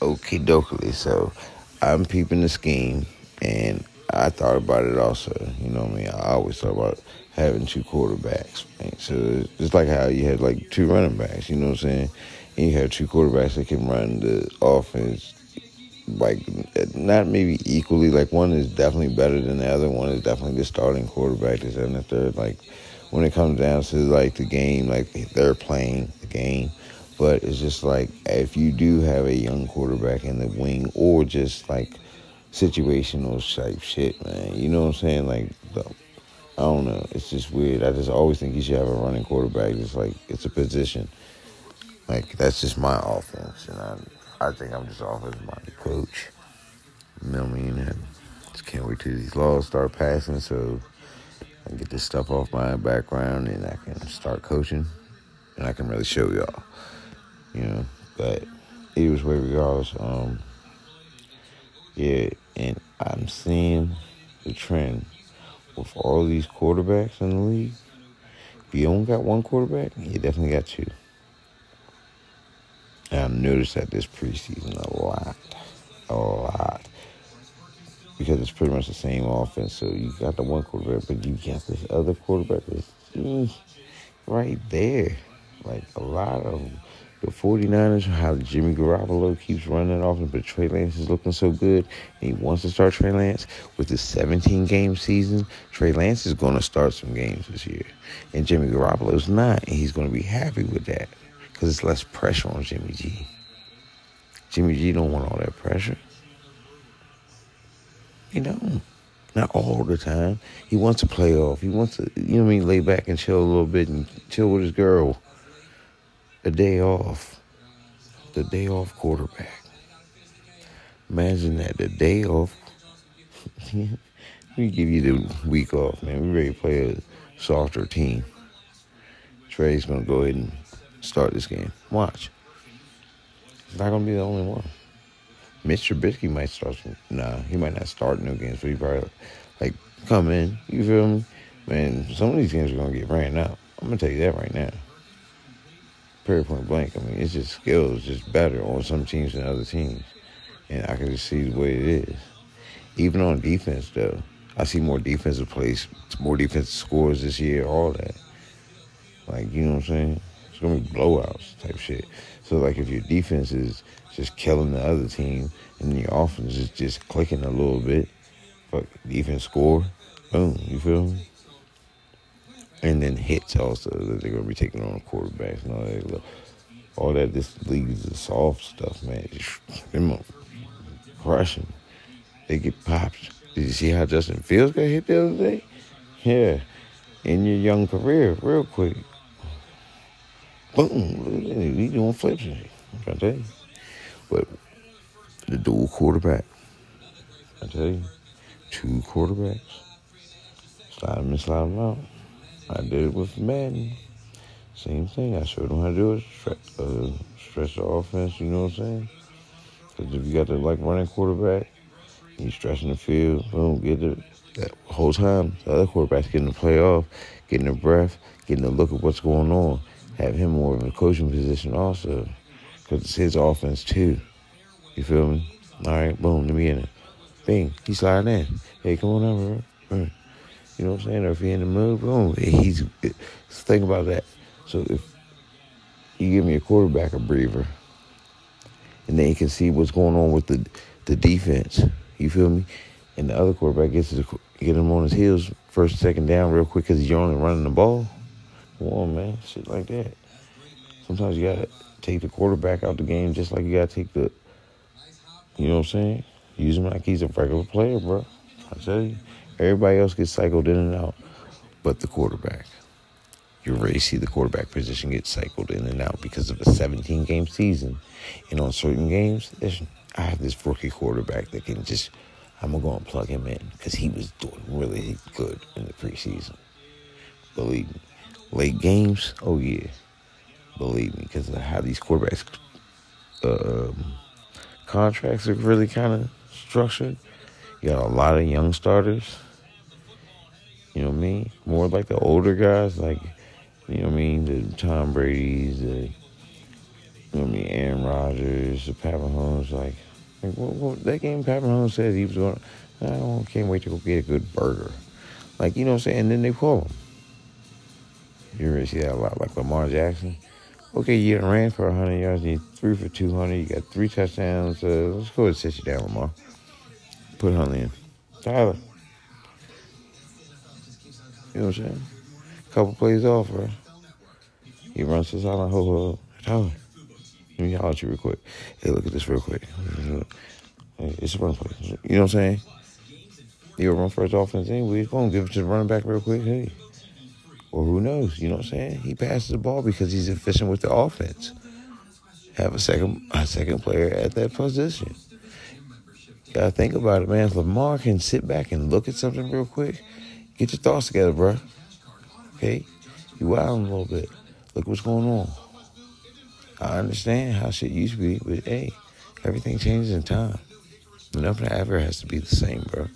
okie dokie. So I'm peeping the scheme, and I thought about it also. You know what I mean? I always thought about having two quarterbacks. Right? So it's like how you had like two running backs. You know what I'm saying? And you have two quarterbacks that can run the offense like not maybe equally. Like one is definitely better than the other. One is definitely the starting quarterback. The second and third. Like when it comes down to like the game, like they're playing the game. But it's just like if you do have a young quarterback in the wing, or just like situational type shit, man. You know what I'm saying? Like the, I don't know. It's just weird. I just always think you should have a running quarterback. It's like it's a position. Like that's just my offense, and I I think I'm just offensive minded coach. You know what I mean? And just can't wait till these laws start passing so I get this stuff off my background and I can start coaching and I can really show y'all. You know, but it was where regardless, um yeah, and I'm seeing the trend with all these quarterbacks in the league. If you only got one quarterback, you definitely got two. And I've noticed that this preseason a lot, a lot. Because it's pretty much the same offense. So you got the one quarterback, but you got this other quarterback that's mm, right there. Like a lot of the 49ers, how Jimmy Garoppolo keeps running off, but Trey Lance is looking so good, and he wants to start Trey Lance with the 17 game season. Trey Lance is going to start some games this year, and Jimmy Garoppolo's not, and he's going to be happy with that because it's less pressure on Jimmy G. Jimmy G don't want all that pressure. He don't. Not all the time. He wants to play off. He wants to, you know what I mean, lay back and chill a little bit and chill with his girl. A day off. The day off quarterback. Imagine that. The day off. we give you the week off, man. We ready to play a softer team. Trey's gonna go ahead and start this game. Watch. He's not gonna be the only one. Mitch Trubisky might start some. Nah, he might not start new games, but he probably like come in. You feel me? Man, some of these games are gonna get ran out. I'm gonna tell you that right now. Period point blank. I mean, it's just skills just better on some teams than other teams, and I can just see the way it is. Even on defense, though, I see more defensive plays, more defensive scores this year. All that, like you know what I'm saying. It's gonna be blowouts type shit. So like if your defense is just killing the other team and your offense is just clicking a little bit, fuck defense score, boom, you feel me? And then hits also that they're gonna be taking on quarterbacks and all that. All that this league is the soft stuff, man. Them crushing. They get popped. Did you see how Justin Fields got hit the other day? Yeah. In your young career, real quick boom, he doing flips to tell you. But the dual quarterback, I tell you, two quarterbacks, slide them and slide them out. I did it with Madden. Same thing. I showed them how to do it. Stretch, uh, stretch the offense. You know what I'm saying? Because if you got the like running quarterback, you stretching the field. Boom, get it. That whole time, the other quarterback's getting the play off, getting a breath, getting a look at what's going on have him more of a coaching position also, because it's his offense too. You feel me? All right, boom, let me in it. Bing, he's sliding in. Hey, come on over. You know what I'm saying? Or if he in the mood, boom, he's. Think about that. So if you give me a quarterback a breather, and then you can see what's going on with the the defense. You feel me? And the other quarterback gets to get him on his heels first, second down real quick because he's only running the ball. Come on, man. Shit like that. Sometimes you gotta take the quarterback out the game just like you gotta take the you know what I'm saying? Use him like he's a regular player, bro. I tell you. Everybody else gets cycled in and out, but the quarterback. You already see the quarterback position get cycled in and out because of a 17 game season. And on certain games, I have this rookie quarterback that can just, I'm going to go and plug him in because he was doing really good in the preseason. Believe me late games, oh yeah, believe me, because of how these quarterbacks uh, contracts are really kind of structured. You got a lot of young starters. You know what I mean? More like the older guys, like you know what I mean, the Tom Brady's, the you know what I mean, Aaron Rodgers, the Pat Mahomes, like, like that game Pat Mahomes said he was going, I don't, can't wait to go get a good burger. Like, you know what I'm saying? And then they pull him. You really see that a lot, like Lamar Jackson. Okay, you ran for 100 yards, you threw for 200, you got three touchdowns. Uh, let's go and sit you down, Lamar. Put Huntley in. Tyler. You know what I'm saying? Couple plays off, bro. He runs to silent ho ho. Uh, Tyler. Let me holler at you real quick. Hey, look at this real quick. It's a run play. You know what I'm saying? You'll run first offense anyway. Go on, give it to the running back real quick. Hey. Or who knows? You know what I'm saying? He passes the ball because he's efficient with the offense. Have a second a second player at that position. Gotta think about it, man. If Lamar can sit back and look at something real quick, get your thoughts together, bro. Okay? You out a little bit. Look what's going on. I understand how shit used to be, but hey, everything changes in time. Nothing ever has to be the same, bro.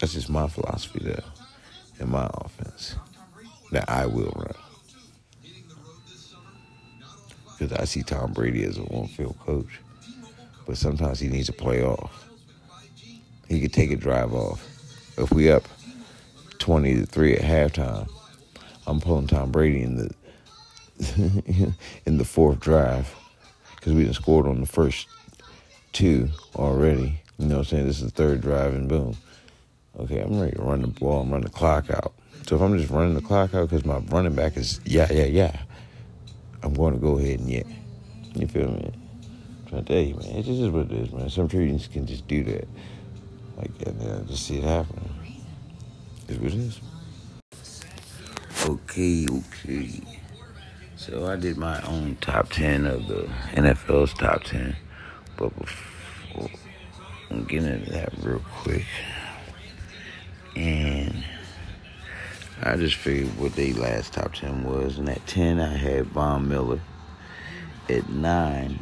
That's just my philosophy though, in my offense that I will run. Because I see Tom Brady as a one field coach, but sometimes he needs to play off. He could take a drive off. If we up 20 to 3 at halftime, I'm pulling Tom Brady in the in the fourth drive because we didn't scored on the first two already. You know what I'm saying? This is the third drive and boom. Okay, I'm ready to run the ball and run the clock out. So if I'm just running the clock out because my running back is yeah, yeah, yeah, I'm going to go ahead and yeah. You feel me? I'm trying to tell you, man. It just is what it is, man. Some teams can just do that. Like, and uh, just see it happening. What it is. Okay, okay. So I did my own top 10 of the NFL's top 10. But before I'm getting into that real quick. And I just figured what their last top 10 was. And at 10, I had Von Miller. At 9,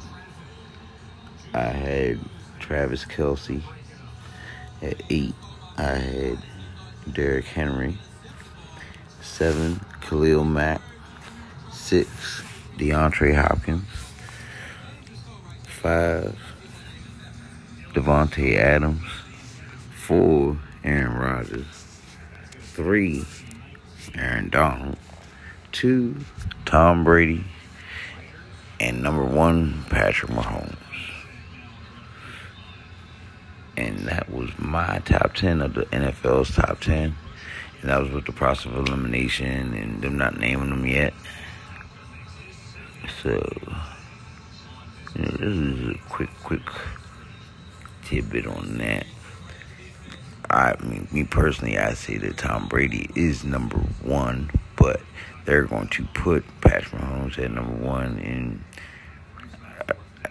I had Travis Kelce. At 8, I had Derrick Henry. 7, Khalil Mack. 6, DeAndre Hopkins. 5, Davante Adams. 4, Aaron Rodgers. Three, Aaron Donald. Two, Tom Brady. And number one, Patrick Mahomes. And that was my top 10 of the NFL's top 10. And that was with the process of elimination and them not naming them yet. So, you know, this is a quick, quick tidbit on that. I mean, me personally, I say that Tom Brady is number one, but they're going to put Patrick Mahomes at number one, and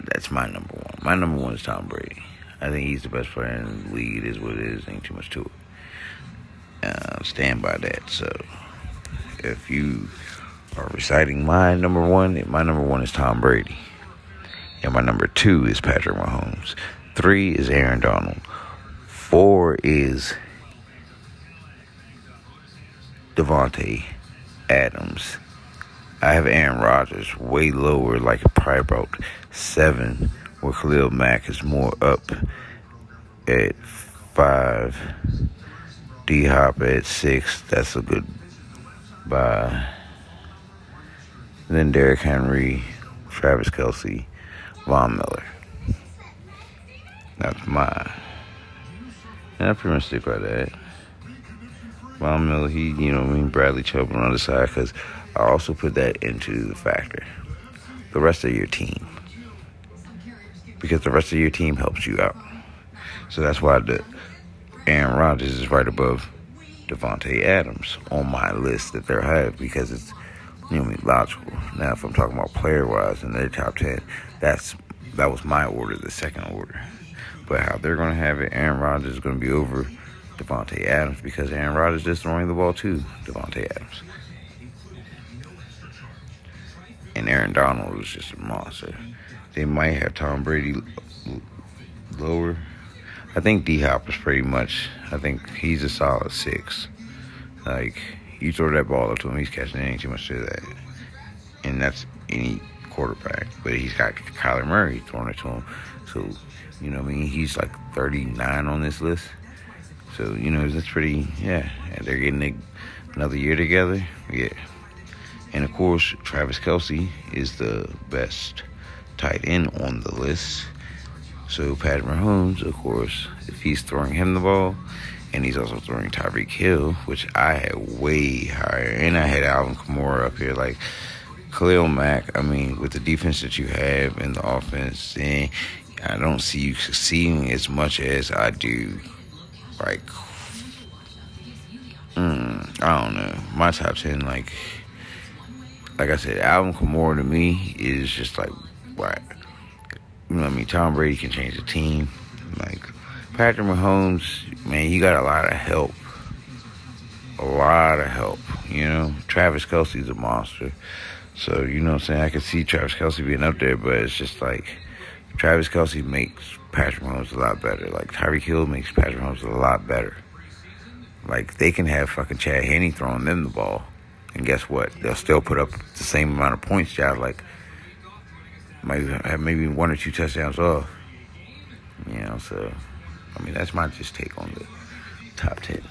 that's my number one. My number one is Tom Brady. I think he's the best player in the league. It is what it is. Ain't too much to it. Uh, stand by that. So, if you are reciting my number one, my number one is Tom Brady, and my number two is Patrick Mahomes. Three is Aaron Donald. Four is Davante Adams. I have Aaron Rodgers way lower, like probably about seven, where Khalil Mack is more up at five. D Hop at six. That's a good buy. Then Derrick Henry, Travis Kelce, Von Miller. That's my and I pretty much stick by that. Von Miller, he, you know, I mean, Bradley Chubb on the other side, because I also put that into the factor. The rest of your team. Because the rest of your team helps you out. So that's why the Aaron Rodgers is right above Davante Adams on my list that they're have because it's you know logical. Now if I'm talking about player wise in their top ten, that's that was my order, the second order. But how they're going to have it, Aaron Rodgers is going to be over Davante Adams because Aaron Rodgers is throwing the ball to Davante Adams. And Aaron Donald is just a monster. They might have Tom Brady lower. I think D Hop is pretty much, I think he's a solid six. Like, you throw that ball up to him, he's catching it. Ain't too much to that. And that's any quarterback, but he's got Kyler Murray throwing it to him. So, you know, I mean, he's like 39 on this list. So, you know, that's pretty, yeah. And they're getting another year together. Yeah. And of course, Travis Kelce is the best tight end on the list. So, Patrick Mahomes, of course, if he's throwing him the ball, and he's also throwing Tyreek Hill, which I had way higher. And I had Alvin Kamara up here. Like, Khalil Mack, I mean, with the defense that you have and the offense, and I don't see you succeeding as much as I do. Like, mm, I don't know. My top 10, like, like I said, Alvin Kamara to me is just like, what? You know what I mean? Tom Brady can change the team. Like, Patrick Mahomes, man, he got a lot of help. A lot of help, you know. Travis Kelce's a monster. So, you know what I'm saying? I could see Travis Kelce being up there, but it's just like Travis Kelce makes Patrick Mahomes a lot better. Like Tyreek Hill makes Patrick Mahomes a lot better. Like they can have fucking Chad Henne throwing them the ball. And guess what? They'll still put up the same amount of points, Job. Like might have maybe one or two touchdowns off. You know, so I mean that's my just take on the top ten.